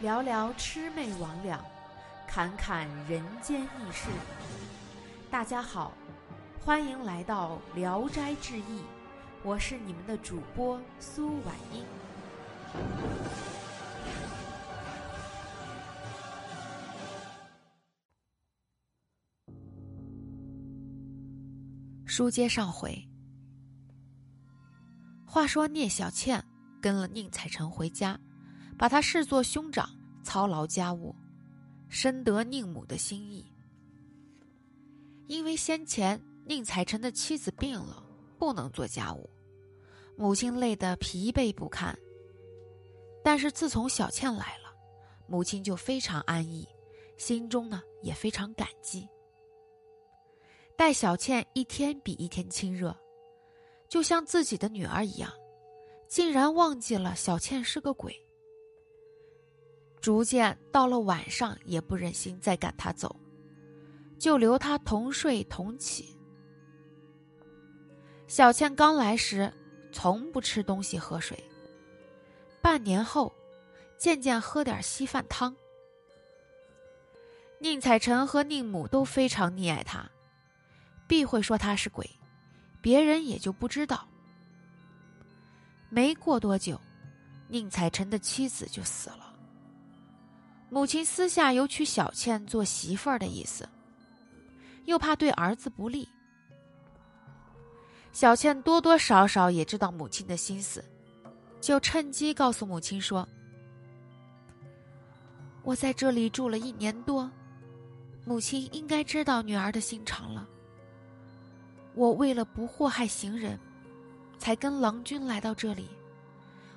聊聊魑魅魍魉，侃侃人间轶事。大家好，欢迎来到《聊斋志异》，我是你们的主播苏婉英。书接上回，话说聂小倩跟了宁采臣回家，把他视作兄长，操劳家务，深得宁母的心意。因为先前宁采臣的妻子病了，不能做家务，母亲累得疲惫不堪。但是自从小倩来了，母亲就非常安逸，心中呢也非常感激。待小倩一天比一天亲热，就像自己的女儿一样，竟然忘记了小倩是个鬼。逐渐到了晚上，也不忍心再赶她走，就留她同睡同起。小倩刚来时，从不吃东西喝水。半年后，渐渐喝点稀饭汤。宁采臣和宁母都非常溺爱她。必会说她是鬼，别人也就不知道。没过多久，宁采臣的妻子就死了。母亲私下有娶小倩做媳妇儿的意思，又怕对儿子不利。小倩多多少少也知道母亲的心思，就趁机告诉母亲说：“我在这里住了一年多，母亲应该知道女儿的心肠了。”我为了不祸害行人，才跟郎君来到这里。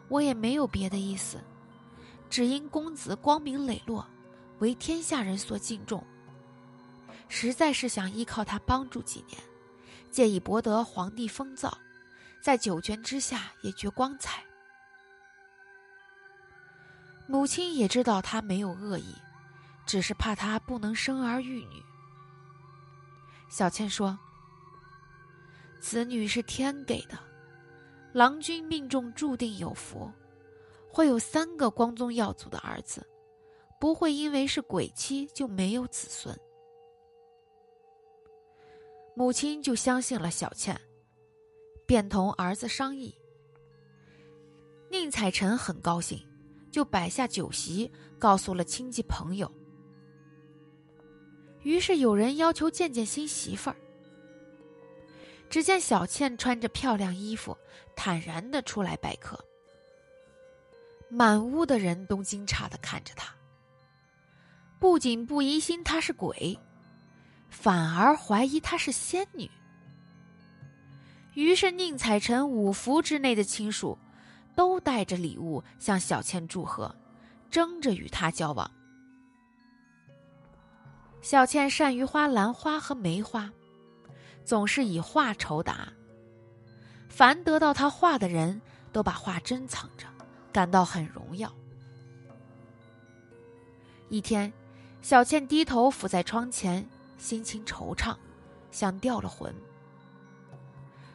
我也没有别的意思，只因公子光明磊落，为天下人所敬重。实在是想依靠他帮助几年，借以博得皇帝封造，在九泉之下也觉光彩。母亲也知道他没有恶意，只是怕他不能生儿育女。小倩说。子女是天给的，郎君命中注定有福，会有三个光宗耀祖的儿子，不会因为是鬼妻就没有子孙。母亲就相信了小倩，便同儿子商议。宁采臣很高兴，就摆下酒席，告诉了亲戚朋友。于是有人要求见见新媳妇儿。只见小倩穿着漂亮衣服，坦然的出来拜客。满屋的人都惊诧的看着她，不仅不疑心她是鬼，反而怀疑她是仙女。于是宁采臣五福之内的亲属，都带着礼物向小倩祝贺，争着与她交往。小倩善于花兰花和梅花。总是以画酬答。凡得到他画的人都把画珍藏着，感到很荣耀。一天，小倩低头伏在窗前，心情惆怅，像掉了魂。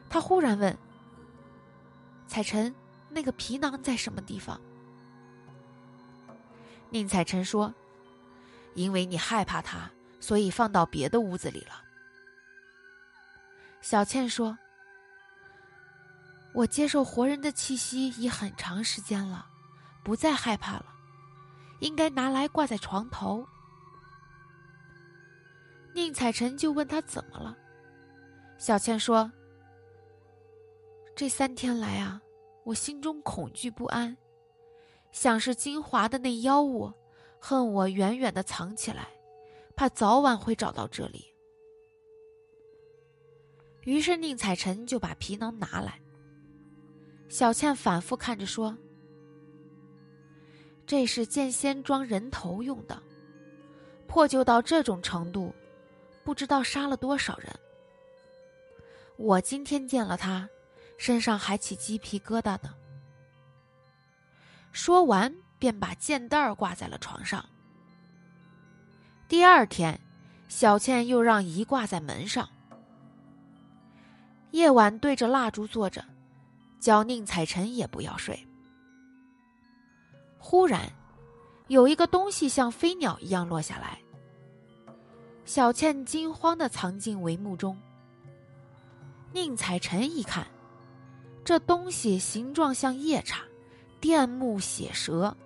他忽然问：“彩臣，那个皮囊在什么地方？”宁采臣说：“因为你害怕它，所以放到别的屋子里了。”小倩说：“我接受活人的气息已很长时间了，不再害怕了，应该拿来挂在床头。”宁采臣就问他怎么了。小倩说：“这三天来啊，我心中恐惧不安，想是金华的那妖物，恨我远远的藏起来，怕早晚会找到这里。”于是宁采臣就把皮囊拿来。小倩反复看着说：“这是剑仙装人头用的，破旧到这种程度，不知道杀了多少人。我今天见了他，身上还起鸡皮疙瘩呢。”说完，便把剑袋挂在了床上。第二天，小倩又让姨挂在门上。夜晚对着蜡烛坐着，叫宁采臣也不要睡。忽然，有一个东西像飞鸟一样落下来。小倩惊慌的藏进帷幕中。宁采臣一看，这东西形状像夜叉，电目血舌，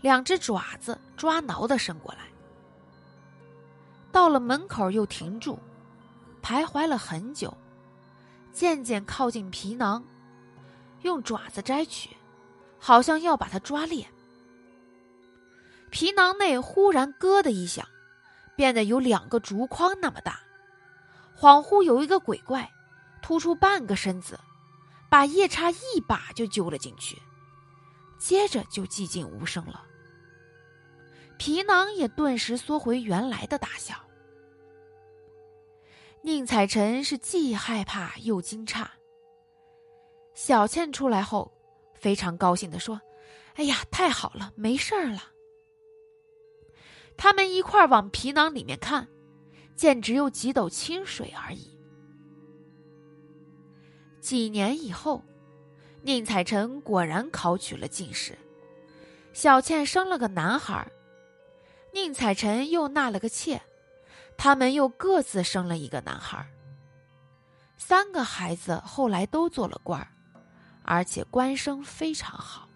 两只爪子抓挠的伸过来。到了门口又停住，徘徊了很久，渐渐靠近皮囊，用爪子摘取，好像要把它抓裂。皮囊内忽然咯的一响，变得有两个竹筐那么大，恍惚有一个鬼怪，突出半个身子，把夜叉一把就揪了进去，接着就寂静无声了。皮囊也顿时缩回原来的大小。宁采臣是既害怕又惊诧。小倩出来后，非常高兴的说：“哎呀，太好了，没事儿了。”他们一块儿往皮囊里面看，见只有几斗清水而已。几年以后，宁采臣果然考取了进士，小倩生了个男孩。宁采臣又纳了个妾，他们又各自生了一个男孩。三个孩子后来都做了官儿，而且官声非常好。